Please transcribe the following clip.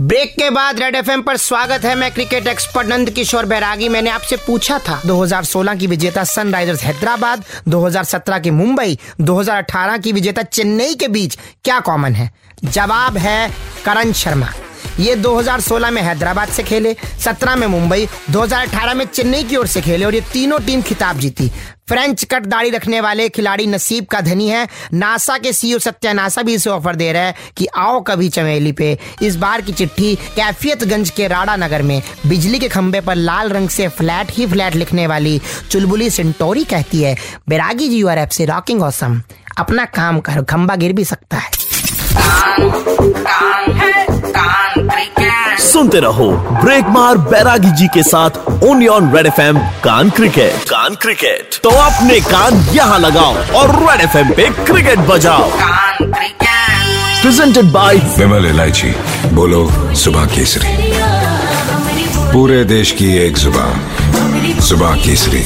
Break के बाद red FM पर स्वागत है। मैं क्रिकेट एक्सपर्ट नंद किशोर बैरागी। मैंने आपसे पूछा था 2016 की विजेता सनराइजर्स हैदराबाद 2017 की मुंबई 2018 की विजेता चेन्नई के बीच क्या कॉमन है? जवाब है करण शर्मा। ये 2016 में हैदराबाद से खेले 17 में मुंबई 2018 में चेन्नई की ओर से खेले और ये तीनों टीम खिताब जीती। फ्रेंच कट दाढ़ी रखने वाले खिलाड़ी नसीब का धनी है। नासा के सीईओ सत्या नासा भी इसे ऑफ़र दे रहा है कि आओ कभी चमेली पे। इस बार की चिट्ठी कैफियतगंज के राड़ा नगर में। बिजली के खंबे पर लाल रंग से फ्लैट ही फ्लैट लिखने वाली चुलबुली सिंटोरी कहती है, बैरागी जी यू आर एप से रॉकिंग ऑसम अपना काम कर खंबा गिर भी सकता है। सुनते रहो। ब्रेक मार बैरागी जी के साथ only on Red F M can't cricket कान क्रिकेट तो अपने कान यहाँ लगाओ और रेड एफ़ एम पे क्रिकेट बजाओ। Presented by Vimal Elaichi. बोलो सुबह केसरी। पूरे देश की एक ज़ुबान। सुबह केसरी।